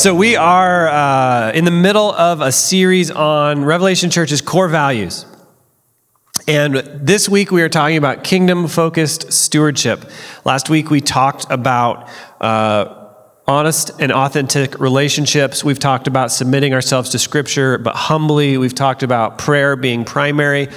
So, we are uh, in the middle of a series on Revelation Church's core values. And this week we are talking about kingdom focused stewardship. Last week we talked about uh, honest and authentic relationships. We've talked about submitting ourselves to Scripture, but humbly. We've talked about prayer being primary.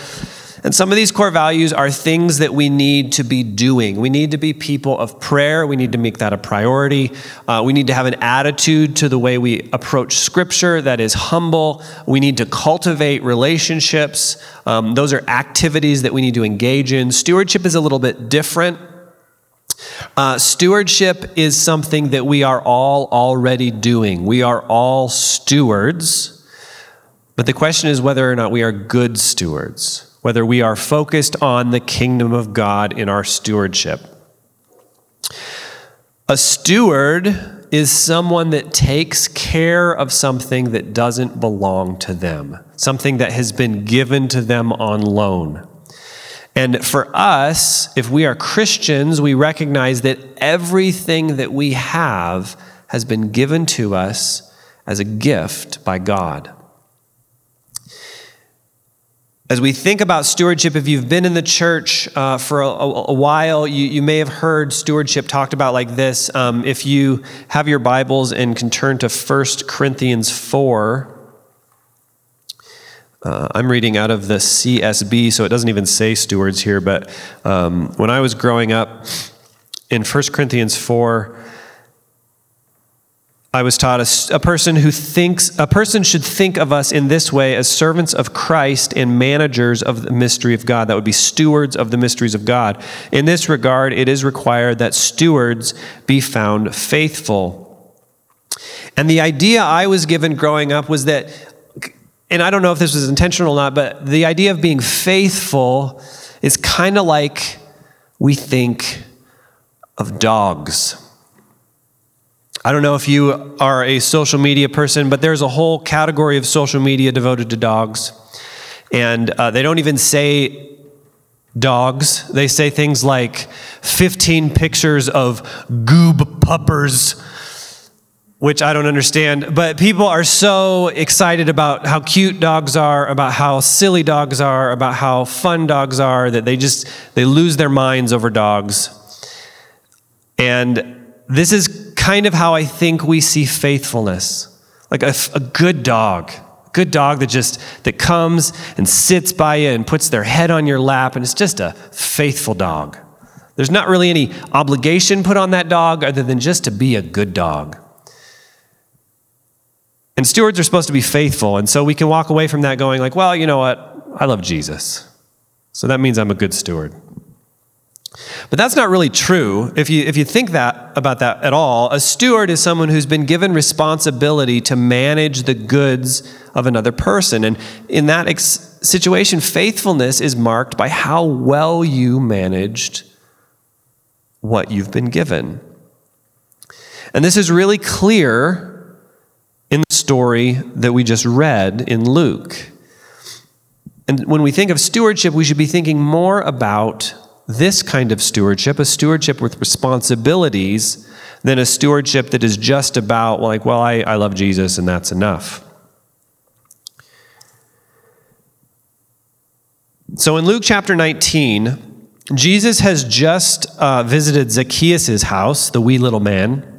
And some of these core values are things that we need to be doing. We need to be people of prayer. We need to make that a priority. Uh, we need to have an attitude to the way we approach Scripture that is humble. We need to cultivate relationships. Um, those are activities that we need to engage in. Stewardship is a little bit different. Uh, stewardship is something that we are all already doing. We are all stewards. But the question is whether or not we are good stewards whether we are focused on the kingdom of God in our stewardship. A steward is someone that takes care of something that doesn't belong to them, something that has been given to them on loan. And for us, if we are Christians, we recognize that everything that we have has been given to us as a gift by God. As we think about stewardship, if you've been in the church uh, for a, a, while, you, you may have heard stewardship talked about like this. Um, if you have your Bibles and can turn to 1 Corinthians 4, uh, I'm reading out of the CSB, so it doesn't even say stewards here, but um, when I was growing up in 1 Corinthians 4, I was taught a, a, person who thinks, a person should think of us in this way as servants of Christ and managers of the mystery of God. That would be stewards of the mysteries of God. In this regard, it is required that stewards be found faithful. And the idea I was given growing up was that, and I don't know if this was intentional or not, but the idea of being faithful is kind of like we think of dogs. I don't know if you are a social media person, but there's a whole category of social media devoted to dogs. And uh, they don't even say dogs, they say things like 15 pictures of goob puppers. Which I don't understand, but people are so excited about how cute dogs are, about how silly dogs are, about how fun dogs are that they just they lose their minds over dogs. And this is kind of how I think we see faithfulness. Like a, a good dog, good dog that just that comes and sits by you and puts their head on your lap and it's just a faithful dog. There's not really any obligation put on that dog other than just to be a good dog. And stewards are supposed to be faithful, and so we can walk away from that going like, well, you know what? I love Jesus. So that means I'm a good steward. But that's not really true. If you, if you think that about that at all, a steward is someone who's been given responsibility to manage the goods of another person. And in that ex- situation, faithfulness is marked by how well you managed what you've been given. And this is really clear in the story that we just read in Luke. And when we think of stewardship, we should be thinking more about this kind of stewardship, a stewardship with responsibilities, than a stewardship that is just about, like, well, I, I love Jesus and that's enough. So in Luke chapter 19, Jesus has just uh, visited Zacchaeus' house, the wee little man.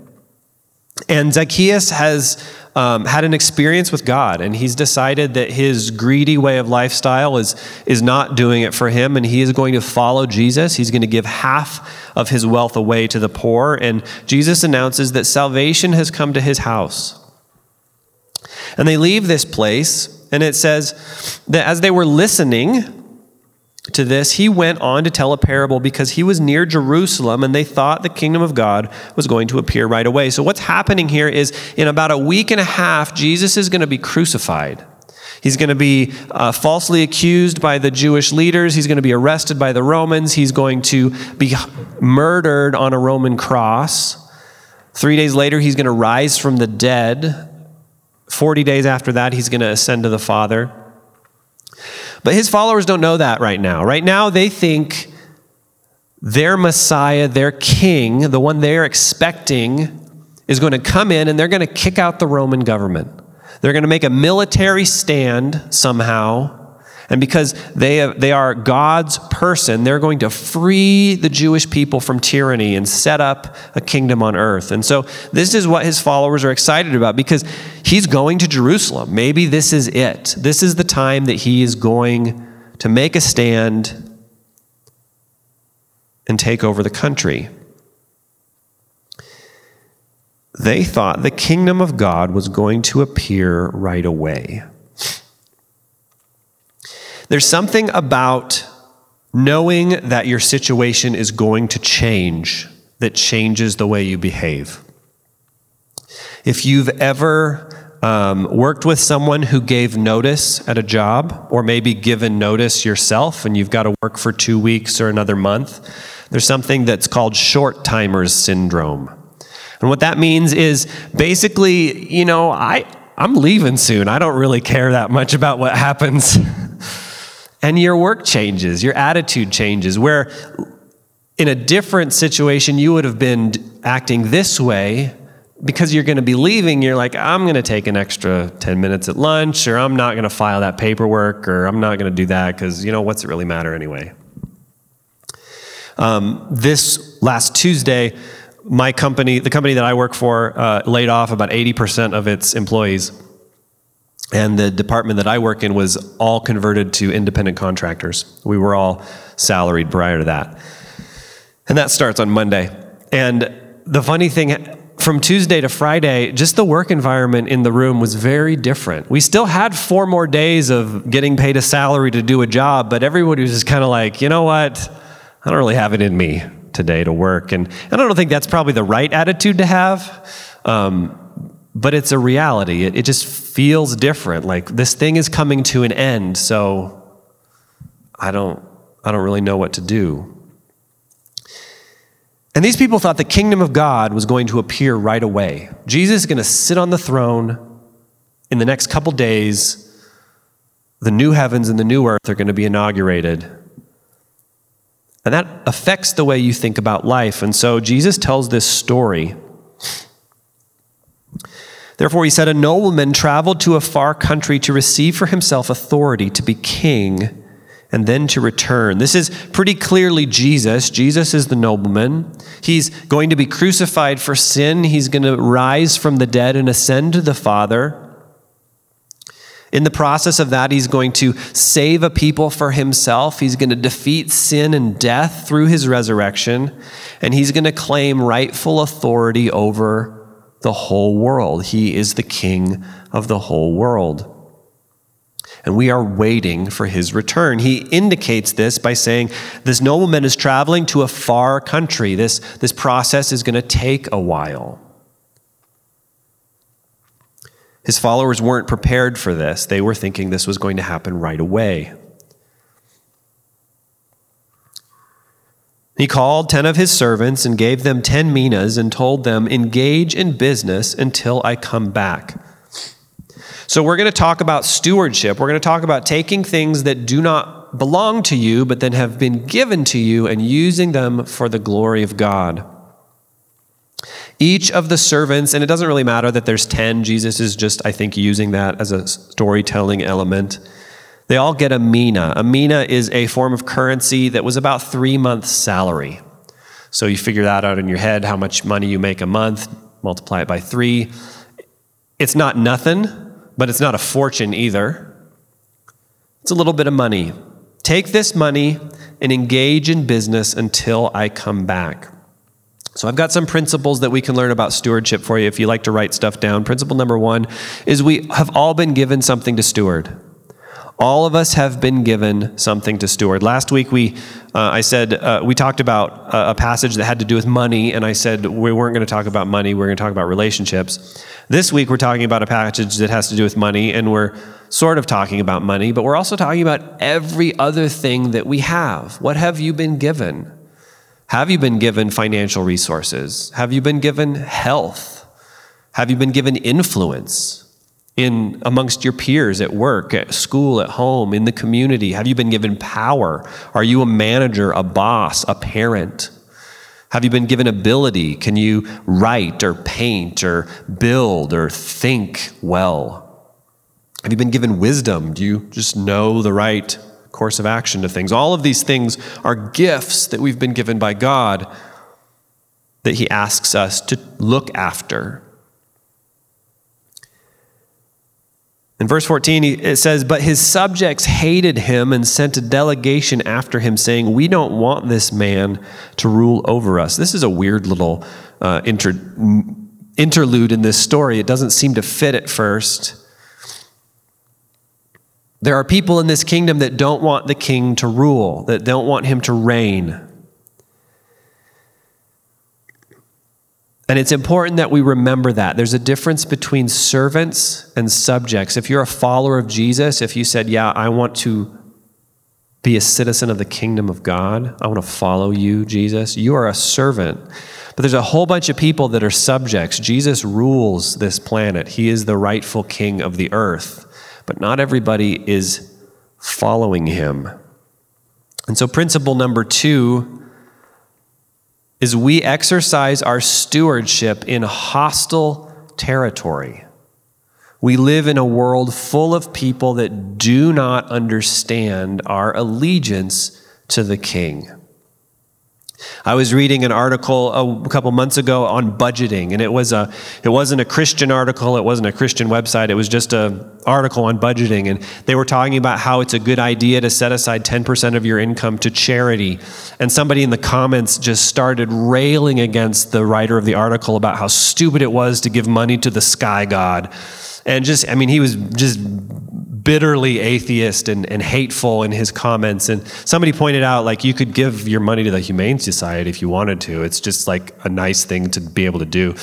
And Zacchaeus has um, had an experience with God, and he's decided that his greedy way of lifestyle is, is not doing it for him, and he is going to follow Jesus. He's going to give half of his wealth away to the poor, and Jesus announces that salvation has come to his house. And they leave this place, and it says that as they were listening, to this, he went on to tell a parable because he was near Jerusalem and they thought the kingdom of God was going to appear right away. So, what's happening here is in about a week and a half, Jesus is going to be crucified. He's going to be uh, falsely accused by the Jewish leaders. He's going to be arrested by the Romans. He's going to be murdered on a Roman cross. Three days later, he's going to rise from the dead. 40 days after that, he's going to ascend to the Father. But his followers don't know that right now. Right now, they think their Messiah, their king, the one they're expecting, is going to come in and they're going to kick out the Roman government. They're going to make a military stand somehow. And because they, they are God's person, they're going to free the Jewish people from tyranny and set up a kingdom on earth. And so, this is what his followers are excited about because he's going to Jerusalem. Maybe this is it. This is the time that he is going to make a stand and take over the country. They thought the kingdom of God was going to appear right away. There's something about knowing that your situation is going to change that changes the way you behave. If you've ever um, worked with someone who gave notice at a job, or maybe given notice yourself and you've got to work for two weeks or another month, there's something that's called short timers syndrome. And what that means is basically, you know, I, I'm leaving soon. I don't really care that much about what happens. and your work changes, your attitude changes, where in a different situation, you would have been acting this way because you're going to be leaving. You're like, I'm going to take an extra 10 minutes at lunch, or I'm not going to file that paperwork, or I'm not going to do that because, you know, what's it really matter anyway? Um, this last Tuesday, my company, the company that I work for, uh, laid off about 80% of its employees. And the department that I work in was all converted to independent contractors. We were all salaried prior to that. And that starts on Monday. And the funny thing, from Tuesday to Friday, just the work environment in the room was very different. We still had four more days of getting paid a salary to do a job, but everybody was just kind of like, you know what? I don't really have it in me today to work. And, and I don't think that's probably the right attitude to have, um, but it's a reality. It, it just feels different. Like this thing is coming to an end, so I don't, I don't really know what to do. And these people thought the kingdom of God was going to appear right away. Jesus is going to sit on the throne in the next couple days. The new heavens and the new earth are going to be inaugurated. And that affects the way you think about life. And so Jesus tells this story. Therefore, he said, A nobleman traveled to a far country to receive for himself authority to be king and then to return. This is pretty clearly Jesus. Jesus is the nobleman. He's going to be crucified for sin, he's going to rise from the dead and ascend to the Father. In the process of that, he's going to save a people for himself. He's going to defeat sin and death through his resurrection. And he's going to claim rightful authority over the whole world. He is the king of the whole world. And we are waiting for his return. He indicates this by saying this nobleman is traveling to a far country. This, this process is going to take a while. His followers weren't prepared for this. They were thinking this was going to happen right away. He called 10 of his servants and gave them 10 minas and told them, Engage in business until I come back. So, we're going to talk about stewardship. We're going to talk about taking things that do not belong to you, but then have been given to you and using them for the glory of God. Each of the servants, and it doesn't really matter that there's 10, Jesus is just, I think, using that as a storytelling element. They all get a mina. A mina is a form of currency that was about three months' salary. So you figure that out in your head, how much money you make a month, multiply it by three. It's not nothing, but it's not a fortune either. It's a little bit of money. Take this money and engage in business until I come back. So I've got some principles that we can learn about stewardship for you if you like to write stuff down. Principle number one is we have all been given something to steward. All of us have been given something to steward. Last week, we, uh, I said, uh, we talked about a, a passage that had to do with money, and I said we weren't going to talk about money, we we're going to talk about relationships. This week, we're talking about a passage that has to do with money, and we're sort of talking about money, but we're also talking about every other thing that we have. What have you been given? Have you been given financial resources? Have you been given health? Have you been given influence in amongst your peers at work, at school, at home, in the community? Have you been given power? Are you a manager, a boss, a parent? Have you been given ability? Can you write or paint or build or think well? Have you been given wisdom? Do you just know the right course of action to things? All of these things are gifts that we've been given by God that He asks us to look after. In verse 14, it says, But his subjects hated him and sent a delegation after him, saying, We don't want this man to rule over us. This is a weird little uh, inter- interlude in this story. It doesn't seem to fit at first. There are people in this kingdom that don't want the king to rule, that don't want him to reign. And it's important that we remember that. There's a difference between servants and subjects. If you're a follower of Jesus, if you said, Yeah, I want to be a citizen of the kingdom of God, I want to follow you, Jesus, you are a servant. But there's a whole bunch of people that are subjects. Jesus rules this planet, He is the rightful king of the earth. But not everybody is following Him. And so, principle number two is we exercise our stewardship in hostile territory. We live in a world full of people that do not understand our allegiance to the king. I was reading an article a couple months ago on budgeting, and it was a it wasn't a Christian article, it wasn't a Christian website, it was just an article on budgeting, and they were talking about how it's a good idea to set aside 10% of your income to charity. And somebody in the comments just started railing against the writer of the article about how stupid it was to give money to the sky god. And just, I mean, he was just bitterly atheist and, and hateful in his comments. And somebody pointed out, like, you could give your money to the Humane Society if you wanted to. It's just like a nice thing to be able to do.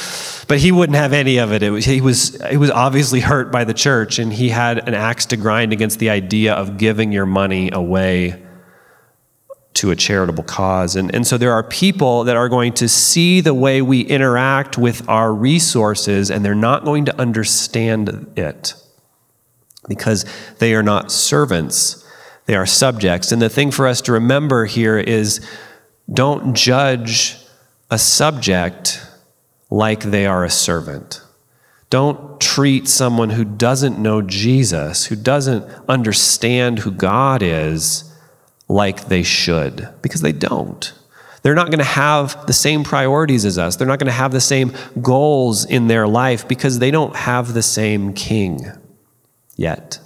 But he wouldn't have any of it. it was, he, was, he was obviously hurt by the church, and he had an axe to grind against the idea of giving your money away to a charitable cause. And, and so there are people that are going to see the way we interact with our resources, and they're not going to understand it because they are not servants, they are subjects. And the thing for us to remember here is don't judge a subject like they are a servant. Don't treat someone who doesn't know Jesus, who doesn't understand who God is, like they should, because they don't. They're not going to have the same priorities as us. They're not going to have the same goals in their life because they don't have the same king yet.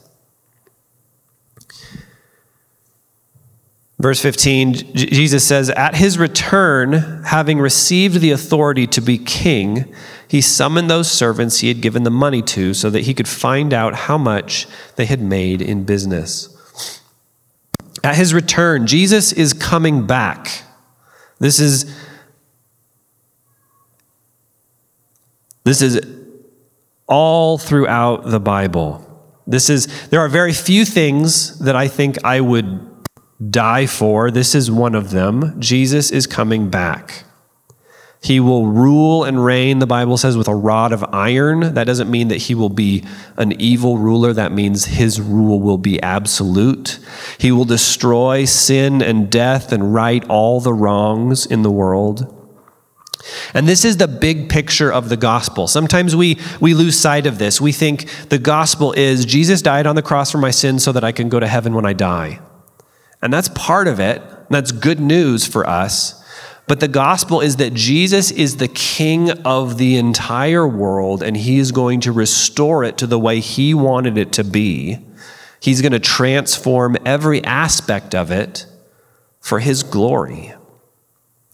Verse 15, Jesus says, At his return, having received the authority to be king, he summoned those servants he had given the money to so that he could find out how much they had made in business. At his return, Jesus is coming back. This is this is all throughout the Bible. This is, there are very few things that I think I would die for. This is one of them. Jesus is coming back. He will rule and reign, the Bible says, with a rod of iron. That doesn't mean that he will be an evil ruler. That means his rule will be absolute. He will destroy sin and death and right all the wrongs in the world. And this is the big picture of the gospel. Sometimes we, we lose sight of this. We think the gospel is Jesus died on the cross for my sins so that I can go to heaven when I die. And that's part of it. That's good news for us. But the gospel is that Jesus is the king of the entire world and he is going to restore it to the way he wanted it to be. He's going to transform every aspect of it for his glory.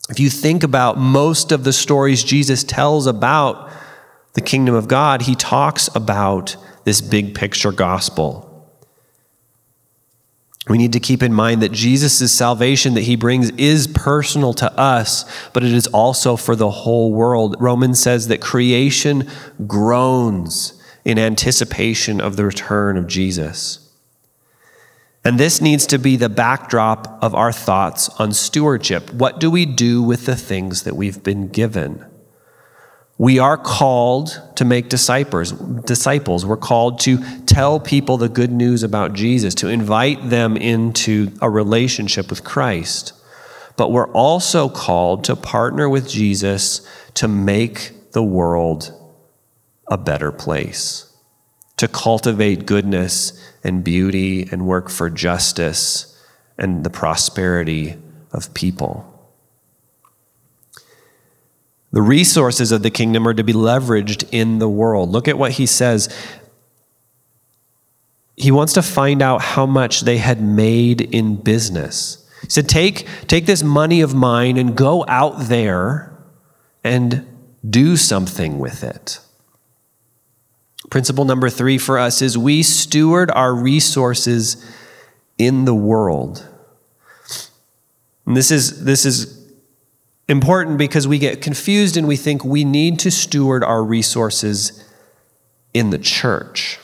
If you think about most of the stories Jesus tells about the kingdom of God, he talks about this big picture gospel. We need to keep in mind that Jesus' salvation that he brings is personal to us, but it is also for the whole world. Romans says that creation groans in anticipation of the return of Jesus. And this needs to be the backdrop of our thoughts on stewardship. What do we do with the things that we've been given? We are called to make disciples. Disciples. We're called to tell people the good news about Jesus, to invite them into a relationship with Christ. but we're also called to partner with Jesus to make the world a better place, to cultivate goodness and beauty and work for justice and the prosperity of people. The resources of the kingdom are to be leveraged in the world. Look at what he says. He wants to find out how much they had made in business. He said, Take, take this money of mine and go out there and do something with it. Principle number three for us is we steward our resources in the world. And this is, this is important because we get confused and we think we need to steward our resources in the church.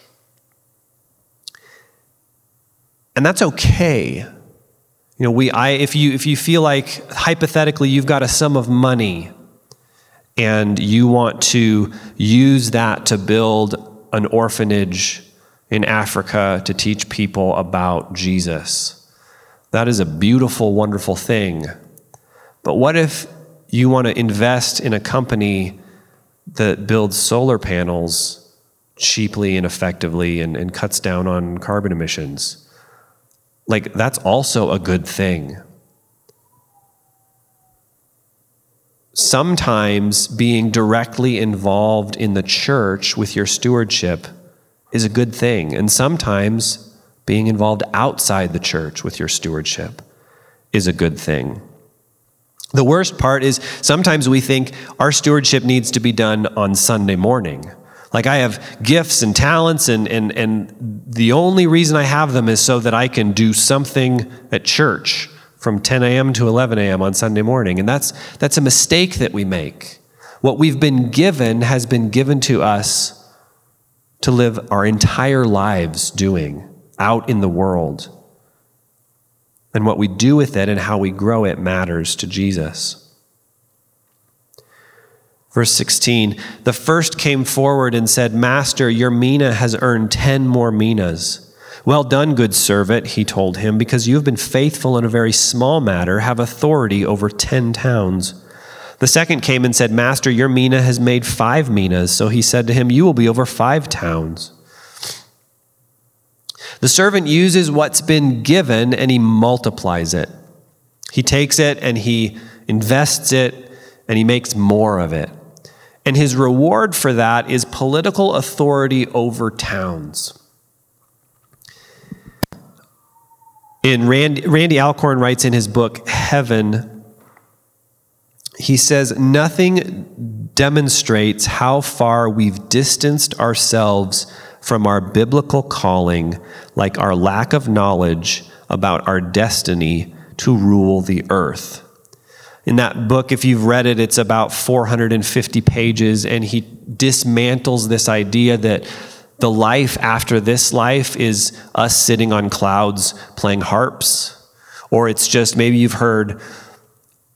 And that's okay. You know, we, I, if, you, if you feel like hypothetically you've got a sum of money and you want to use that to build an orphanage in Africa to teach people about Jesus, that is a beautiful, wonderful thing. But what if you want to invest in a company that builds solar panels cheaply and effectively and, and cuts down on carbon emissions. Like, that's also a good thing. Sometimes being directly involved in the church with your stewardship is a good thing. And sometimes being involved outside the church with your stewardship is a good thing. The worst part is sometimes we think our stewardship needs to be done on Sunday morning. Like I have gifts and talents, and, and, and the only reason I have them is so that I can do something at church from 10 a.m. to 11 a.m. on Sunday morning. And that's, that's a mistake that we make. What we've been given has been given to us to live our entire lives doing out in the world. And what we do with it and how we grow it matters to Jesus. Verse 16 The first came forward and said, Master, your mina has earned ten more minas. Well done, good servant, he told him, because you have been faithful in a very small matter, have authority over ten towns. The second came and said, Master, your mina has made five minas. So he said to him, You will be over five towns. The servant uses what's been given and he multiplies it. He takes it and he invests it and he makes more of it. And his reward for that is political authority over towns. In Randy, Randy Alcorn writes in his book, Heaven, he says, Nothing demonstrates how far we've distanced ourselves from our biblical calling, like our lack of knowledge about our destiny to rule the earth. In that book, if you've read it, it's about 450 pages, and he dismantles this idea that the life after this life is us sitting on clouds playing harps, or it's just maybe you've heard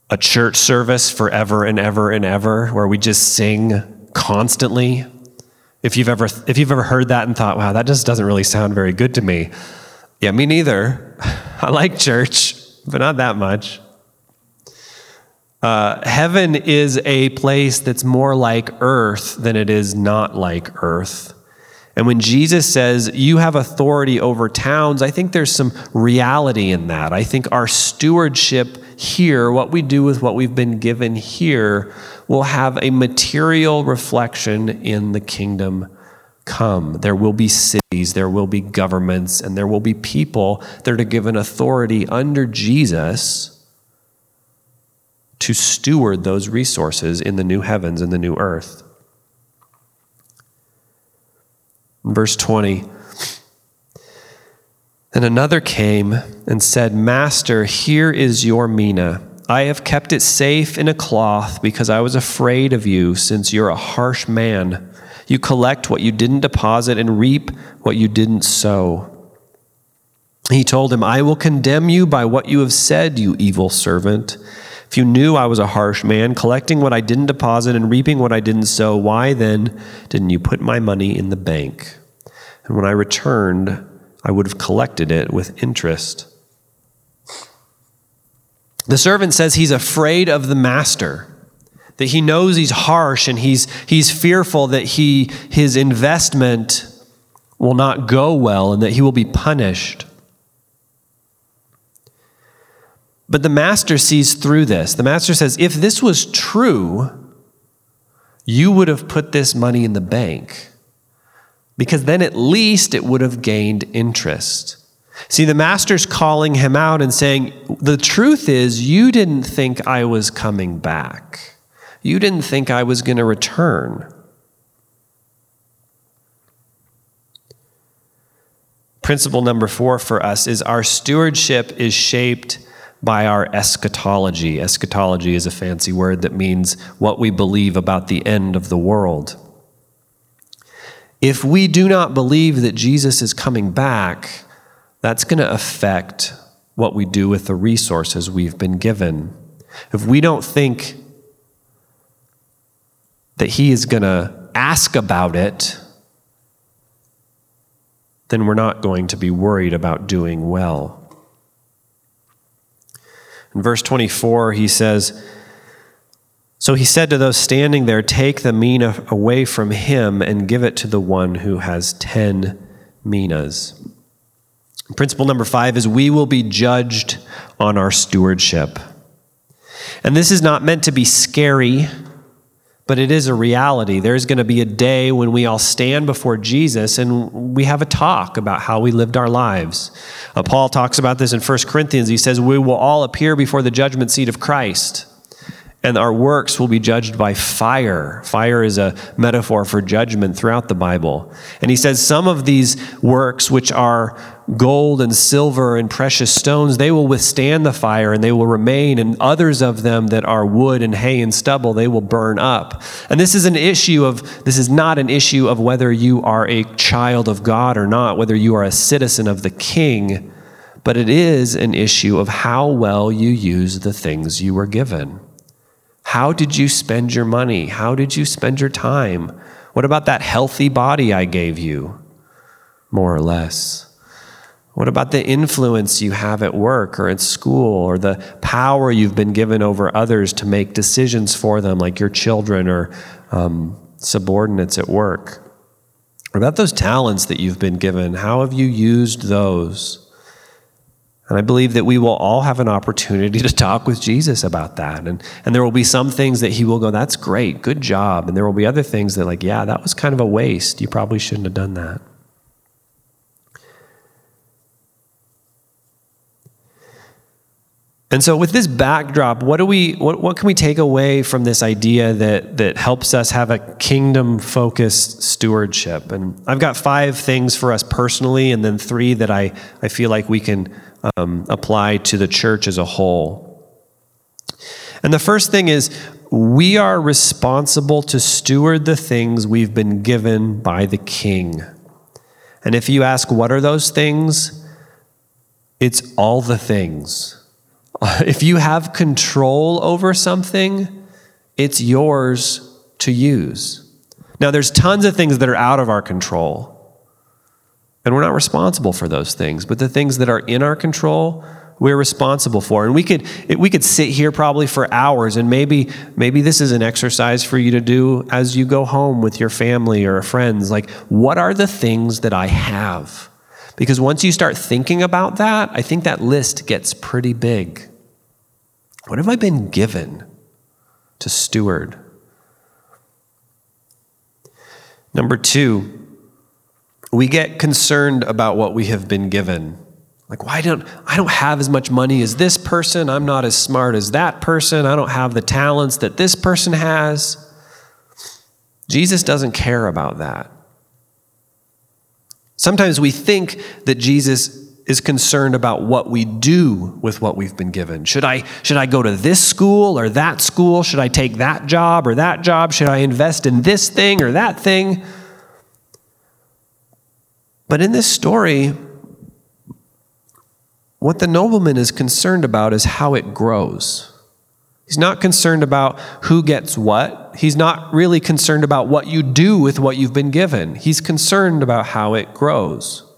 a church service forever and ever and ever where we just sing constantly if you've ever if you've ever heard that and thought, "Wow, that just doesn't really sound very good to me." Yeah, me neither. I like church, but not that much. Uh, heaven is a place that's more like earth than it is not like earth. And when Jesus says, You have authority over towns, I think there's some reality in that. I think our stewardship here, what we do with what we've been given here, will have a material reflection in the kingdom come. There will be cities, there will be governments, and there will be people that are given authority under Jesus to steward those resources in the new heavens and the new earth. Verse 20. And another came and said, Master, here is your mina. I have kept it safe in a cloth because I was afraid of you, since you're a harsh man. You collect what you didn't deposit and reap what you didn't sow. He told him, I will condemn you by what you have said, you evil servant. If you knew I was a harsh man, collecting what I didn't deposit and reaping what I didn't sow, why then didn't you put my money in the bank? And when I returned, I would have collected it with interest. The servant says he's afraid of the master, that he knows he's harsh and he's, he's fearful that he, his investment will not go well and that he will be punished. But the master sees through this. The master says, if this was true, you would have put this money in the bank because then at least it would have gained interest. See, the master's calling him out and saying, The truth is, you didn't think I was coming back. You didn't think I was going to return. Principle number four for us is our stewardship is shaped by our eschatology. Eschatology is a fancy word that means what we believe about the end of the world. If we do not believe that Jesus is coming back, that's going to affect what we do with the resources we've been given. If we don't think that He is going to ask about it, then we're not going to be worried about doing well. In verse 24, he says, So he said to those standing there, Take the mina away from him and give it to the one who has 10 minas. Principle number five is we will be judged on our stewardship. And this is not meant to be scary but it is a reality. There's going to be a day when we all stand before Jesus and we have a talk about how we lived our lives. Uh, Paul talks about this in 1 Corinthians. He says, We will all appear before the judgment seat of Christ and our works will be judged by fire. Fire is a metaphor for judgment throughout the Bible. And he says some of these works, which are gold and silver and precious stones, they will withstand the fire and they will remain. And others of them that are wood and hay and stubble, they will burn up. And this is an issue of, this is not an issue of whether you are a child of God or not, whether you are a citizen of the king, but it is an issue of how well you use the things you were given. How did you spend your money? How did you spend your time? What about that healthy body I gave you? More or less. What about the influence you have at work or at school or the power you've been given over others to make decisions for them, like your children or um, subordinates at work? What about those talents that you've been given? How have you used those? And I believe that we will all have an opportunity to talk with Jesus about that. And, and there will be some things that he will go, that's great, good job. And there will be other things that, like, yeah, that was kind of a waste. You probably shouldn't have done that. And so, with this backdrop, what do we, what, what can we take away from this idea that that helps us have a kingdom-focused stewardship? And I've got five things for us personally, and then three that I I feel like we can um, apply to the church as a whole. And the first thing is we are responsible to steward the things we've been given by the King. And if you ask, what are those things? It's all the things. If you have control over something, it's yours to use. Now, there's tons of things that are out of our control, and we're not responsible for those things. But the things that are in our control, we're responsible for. And we could we could sit here probably for hours, and maybe maybe this is an exercise for you to do as you go home with your family or friends. Like, what are the things that I have? Because once you start thinking about that, I think that list gets pretty big. What have I been given to steward? Number two, we get concerned about what we have been given. Like, why don't I don't have as much money as this person? I'm not as smart as that person. I don't have the talents that this person has. Jesus doesn't care about that. Sometimes we think that Jesus is concerned about what we do with what we've been given. Should I, should I go to this school or that school? Should I take that job or that job? Should I invest in this thing or that thing? But in this story, what the nobleman is concerned about is how it grows. He's not concerned about who gets what. He's not really concerned about what you do with what you've been given. He's concerned about how it grows.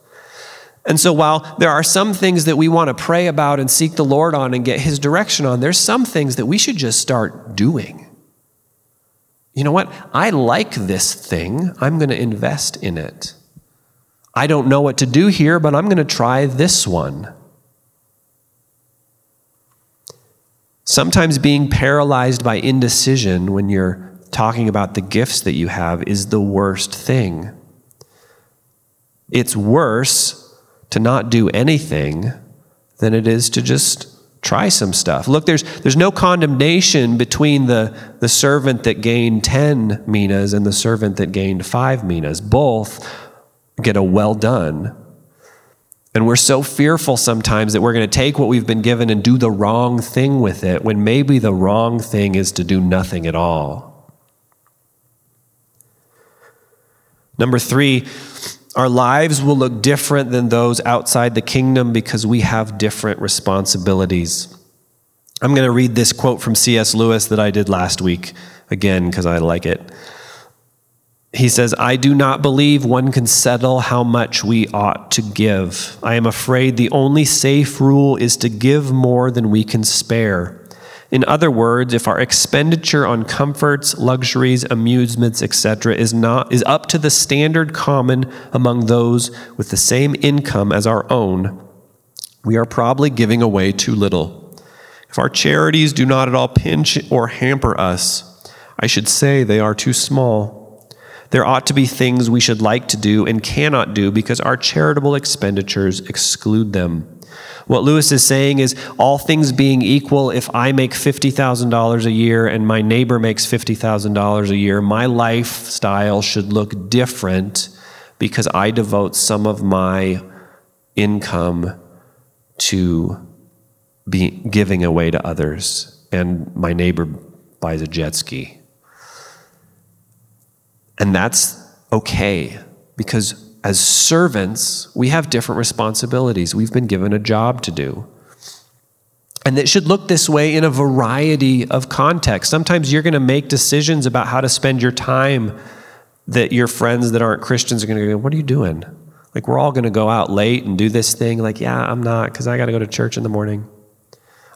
And so, while there are some things that we want to pray about and seek the Lord on and get His direction on, there's some things that we should just start doing. You know what? I like this thing. I'm going to invest in it. I don't know what to do here, but I'm going to try this one. Sometimes being paralyzed by indecision when you're talking about the gifts that you have is the worst thing. It's worse to not do anything than it is to just try some stuff. Look, there's, there's no condemnation between the, the servant that gained 10 minas and the servant that gained five minas. Both get a well done. And we're so fearful sometimes that we're going to take what we've been given and do the wrong thing with it when maybe the wrong thing is to do nothing at all. Number three, our lives will look different than those outside the kingdom because we have different responsibilities. I'm going to read this quote from C.S. Lewis that I did last week again because I like it. He says, I do not believe one can settle how much we ought to give. I am afraid the only safe rule is to give more than we can spare. In other words, if our expenditure on comforts, luxuries, amusements, etc. is not is up to the standard common among those with the same income as our own, we are probably giving away too little. If our charities do not at all pinch or hamper us, I should say they are too small. There ought to be things we should like to do and cannot do because our charitable expenditures exclude them. What Lewis is saying is all things being equal, if I make $50,000 a year and my neighbor makes $50,000 a year, my lifestyle should look different because I devote some of my income to be giving away to others and my neighbor buys a jet ski. And that's okay because as servants, we have different responsibilities. We've been given a job to do. And it should look this way in a variety of contexts. Sometimes you're going to make decisions about how to spend your time that your friends that aren't Christians are going to go, What are you doing? Like, we're all going to go out late and do this thing. Like, yeah, I'm not, because I got to go to church in the morning.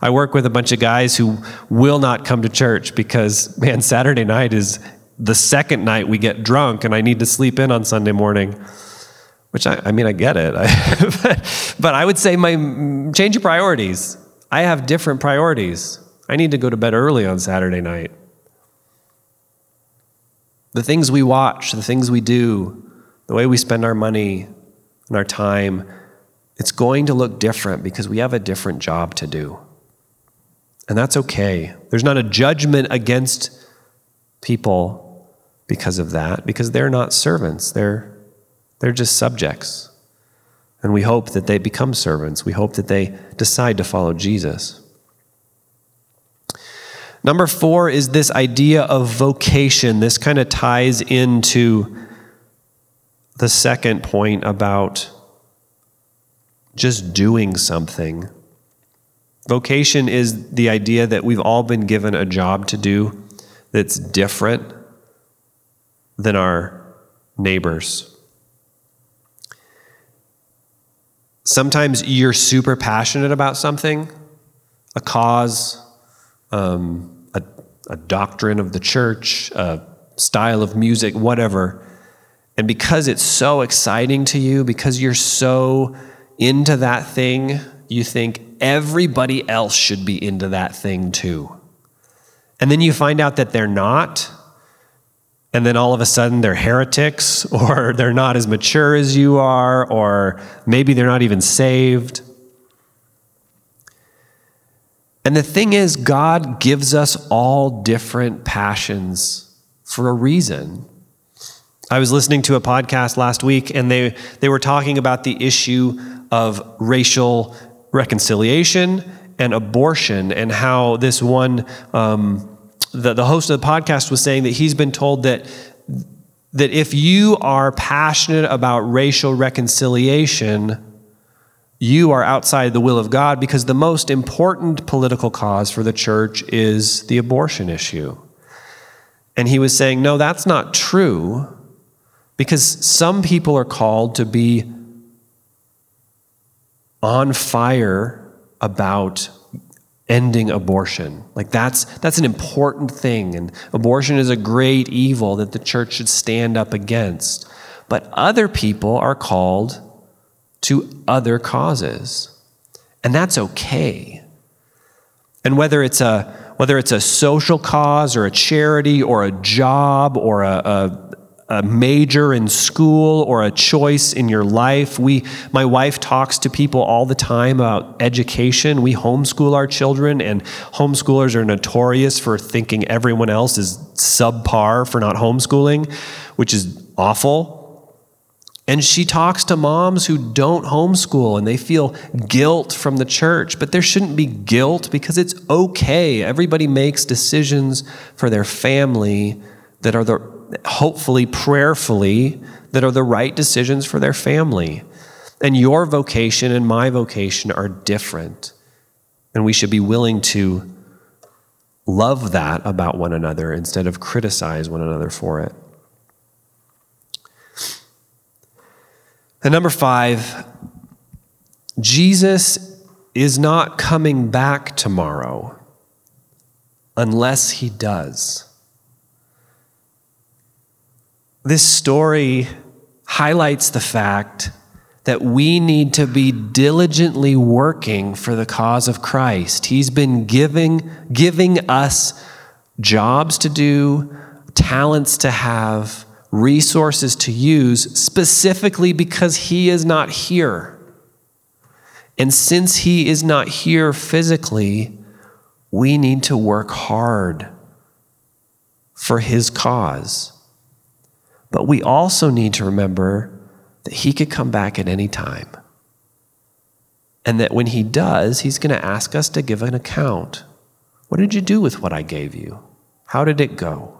I work with a bunch of guys who will not come to church because, man, Saturday night is the second night we get drunk and I need to sleep in on Sunday morning which I, I mean, I get it. I, but I would say my change your priorities. I have different priorities. I need to go to bed early on Saturday night. The things we watch, the things we do, the way we spend our money and our time, it's going to look different because we have a different job to do. And that's okay. There's not a judgment against people because of that, because they're not servants. They're they're just subjects. And we hope that they become servants. We hope that they decide to follow Jesus. Number four is this idea of vocation. This kind of ties into the second point about just doing something. Vocation is the idea that we've all been given a job to do that's different than our neighbors. Sometimes you're super passionate about something, a cause, um, a, a doctrine of the church, a style of music, whatever. And because it's so exciting to you, because you're so into that thing, you think everybody else should be into that thing too. And then you find out that they're not, and then all of a sudden they're heretics, or they're not as mature as you are, or maybe they're not even saved. And the thing is, God gives us all different passions for a reason. I was listening to a podcast last week, and they, they were talking about the issue of racial reconciliation and abortion, and how this one. Um, the, the host of the podcast was saying that he's been told that that if you are passionate about racial reconciliation, you are outside the will of God because the most important political cause for the church is the abortion issue. And he was saying, no, that's not true because some people are called to be on fire about ending abortion. Like that's that's an important thing and abortion is a great evil that the church should stand up against. But other people are called to other causes. And that's okay. And whether it's a whether it's a social cause or a charity or a job or a, a a major in school or a choice in your life. We, my wife talks to people all the time about education. We homeschool our children, and homeschoolers are notorious for thinking everyone else is subpar for not homeschooling, which is awful. And she talks to moms who don't homeschool and they feel guilt from the church, but there shouldn't be guilt because it's okay. Everybody makes decisions for their family that are the hopefully prayerfully that are the right decisions for their family. And your vocation and my vocation are different. And we should be willing to love that about one another instead of criticize one another for it. And number five, Jesus is not coming back tomorrow unless he does. This story highlights the fact that we need to be diligently working for the cause of Christ. He's been giving, giving us jobs to do, talents to have, resources to use, specifically because He is not here. And since He is not here physically, we need to work hard for His cause. But we also need to remember that He could come back at any time. And that when He does, He's going to ask us to give an account. What did you do with what I gave you? How did it go?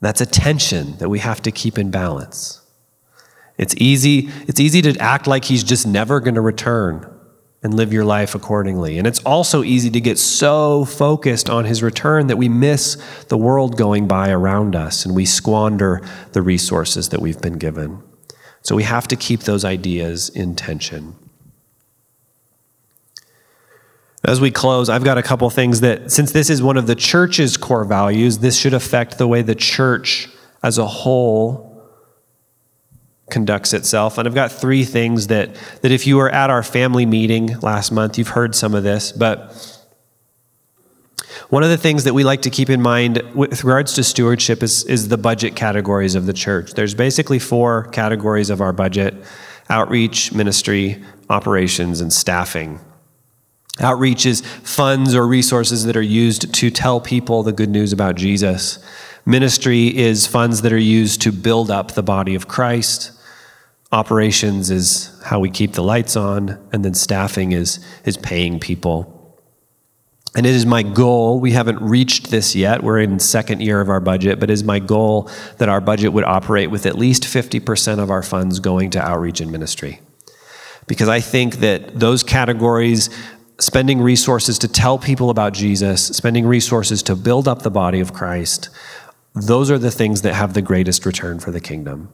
That's a tension that we have to keep in balance. It's easy, it's easy to act like he's just never going to return and live your life accordingly. And it's also easy to get so focused on his return that we miss the world going by around us and we squander the resources that we've been given. So we have to keep those ideas in tension. As we close, I've got a couple things that, since this is one of the church's core values, this should affect the way the church as a whole conducts itself. And I've got three things that, that if you were at our family meeting last month, you've heard some of this, but one of the things that we like to keep in mind with regards to stewardship is, is the budget categories of the church. There's basically four categories of our budget outreach, ministry, operations, and staffing. Outreach is funds or resources that are used to tell people the good news about Jesus. Ministry is funds that are used to build up the body of Christ. Operations is how we keep the lights on, and then staffing is, is paying people. And it is my goal, we haven't reached this yet, we're in second year of our budget, but it is my goal that our budget would operate with at least 50% of our funds going to outreach and ministry. Because I think that those categories, spending resources to tell people about Jesus, spending resources to build up the body of Christ, those are the things that have the greatest return for the kingdom.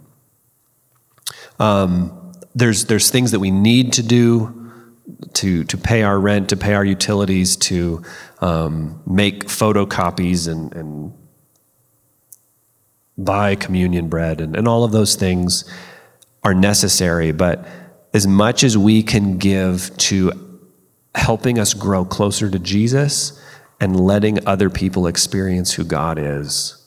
Um, there's, there's things that we need to do to, to pay our rent, to pay our utilities, to um, make photocopies and, and buy communion bread, and, and all of those things are necessary. But as much as we can give to helping us grow closer to Jesus and letting other people experience who God is,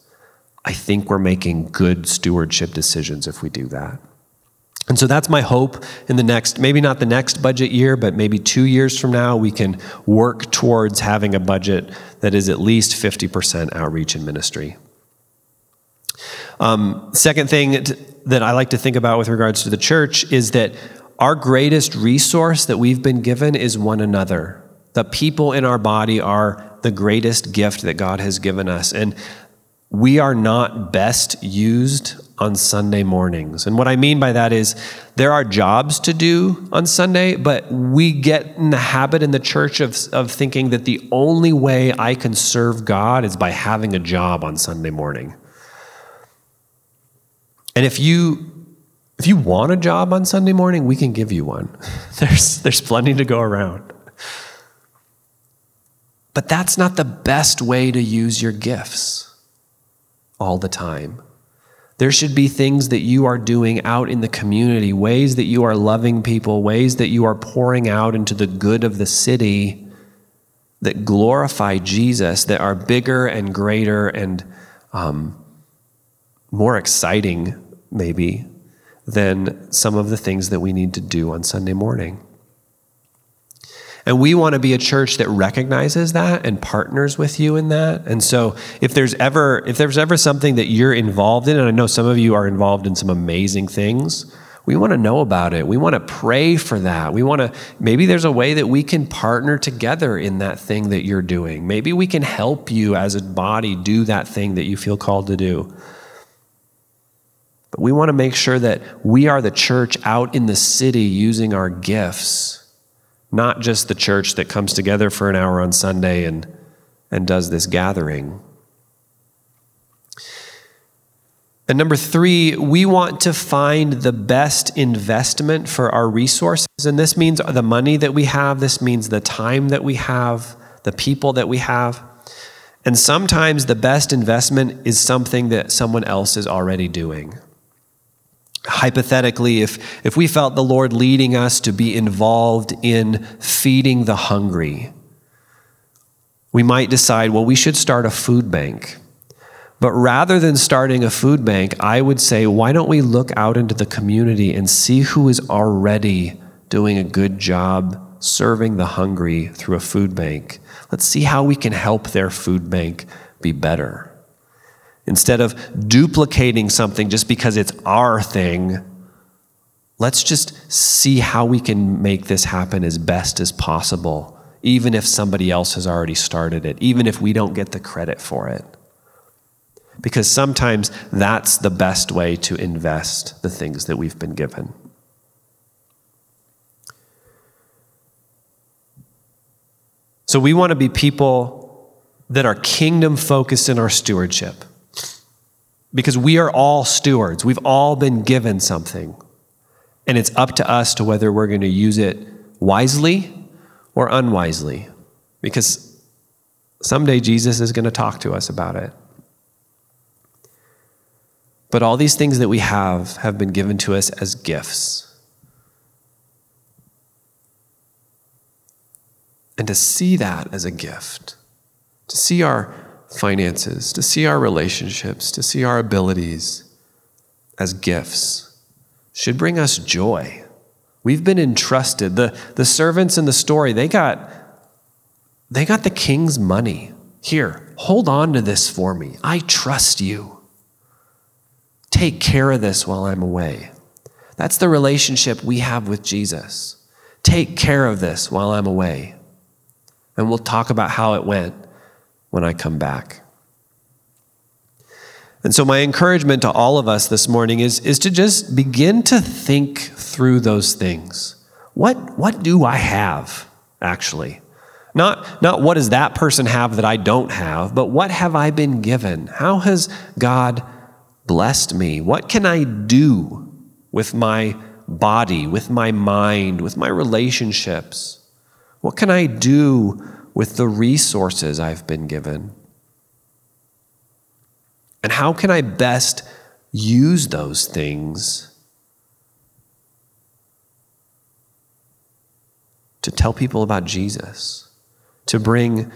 I think we're making good stewardship decisions if we do that. And so that's my hope in the next, maybe not the next budget year, but maybe two years from now, we can work towards having a budget that is at least 50% outreach and ministry. Um, second thing that I like to think about with regards to the church is that our greatest resource that we've been given is one another. The people in our body are the greatest gift that God has given us. And we are not best used on Sunday mornings. And what I mean by that is there are jobs to do on Sunday, but we get in the habit in the church of, of thinking that the only way I can serve God is by having a job on Sunday morning. And if you If you want a job on Sunday morning, we can give you one. There's, there's plenty to go around. But that's not the best way to use your gifts all the time. There should be things that you are doing out in the community, ways that you are loving people, ways that you are pouring out into the good of the city that glorify Jesus, that are bigger and greater and um, more exciting, maybe, than some of the things that we need to do on Sunday morning. And we want to be a church that recognizes that and partners with you in that. And so if there's ever if there's ever something that you're involved in, and I know some of you are involved in some amazing things, we want to know about it. We want to pray for that. We want to maybe there's a way that we can partner together in that thing that you're doing. Maybe we can help you as a body do that thing that you feel called to do. But we want to make sure that we are the church out in the city using our gifts not just the church that comes together for an hour on Sunday and, and does this gathering. And number three, we want to find the best investment for our resources. And this means the money that we have, this means the time that we have, the people that we have. And sometimes the best investment is something that someone else is already doing hypothetically, if, if we felt the Lord leading us to be involved in feeding the hungry, we might decide, well, we should start a food bank. But rather than starting a food bank, I would say, why don't we look out into the community and see who is already doing a good job serving the hungry through a food bank? Let's see how we can help their food bank be better. Instead of duplicating something just because it's our thing, let's just see how we can make this happen as best as possible, even if somebody else has already started it, even if we don't get the credit for it. Because sometimes that's the best way to invest the things that we've been given. So we want to be people that are kingdom focused in our stewardship because we are all stewards. We've all been given something. And it's up to us to whether we're going to use it wisely or unwisely. Because someday Jesus is going to talk to us about it. But all these things that we have have been given to us as gifts. And to see that as a gift, to see our finances, to see our relationships, to see our abilities as gifts should bring us joy. We've been entrusted. The, the servants in the story, they got, they got the king's money. Here, hold on to this for me. I trust you. Take care of this while I'm away. That's the relationship we have with Jesus. Take care of this while I'm away. And we'll talk about how it went when I come back. And so, my encouragement to all of us this morning is, is to just begin to think through those things. What, what do I have, actually? Not, not what does that person have that I don't have, but what have I been given? How has God blessed me? What can I do with my body, with my mind, with my relationships? What can I do with the resources I've been given? And how can I best use those things to tell people about Jesus, to bring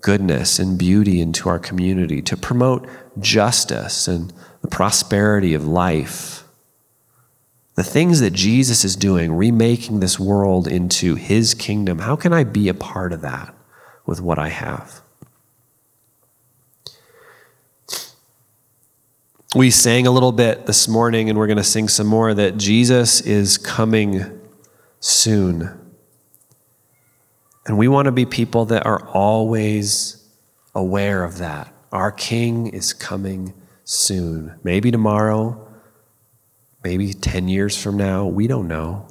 goodness and beauty into our community, to promote justice and the prosperity of life? The things that Jesus is doing, remaking this world into his kingdom, how can I be a part of that? with what I have. We sang a little bit this morning, and we're going to sing some more that Jesus is coming soon. And we want to be people that are always aware of that. Our King is coming soon. Maybe tomorrow, maybe 10 years from now, we don't know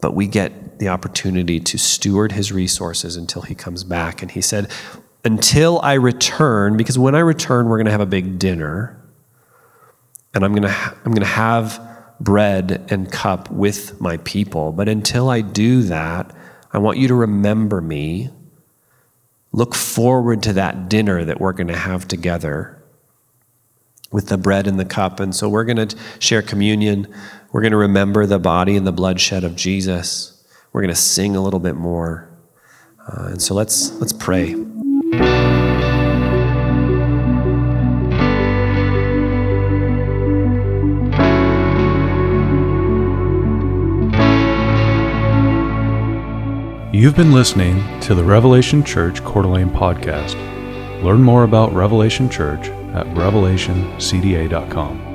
but we get the opportunity to steward his resources until he comes back. And he said, Until I return, because when I return, we're going to have a big dinner. And I'm going to, I'm going to have bread and cup with my people. But until I do that, I want you to remember me. Look forward to that dinner that we're going to have together with the bread and the cup. And so we're going to share communion. We're going to remember the body and the bloodshed of Jesus. We're going to sing a little bit more. Uh, and so let's let's pray. You've been listening to the Revelation Church Coeur podcast. Learn more about Revelation Church at revelationcda.com.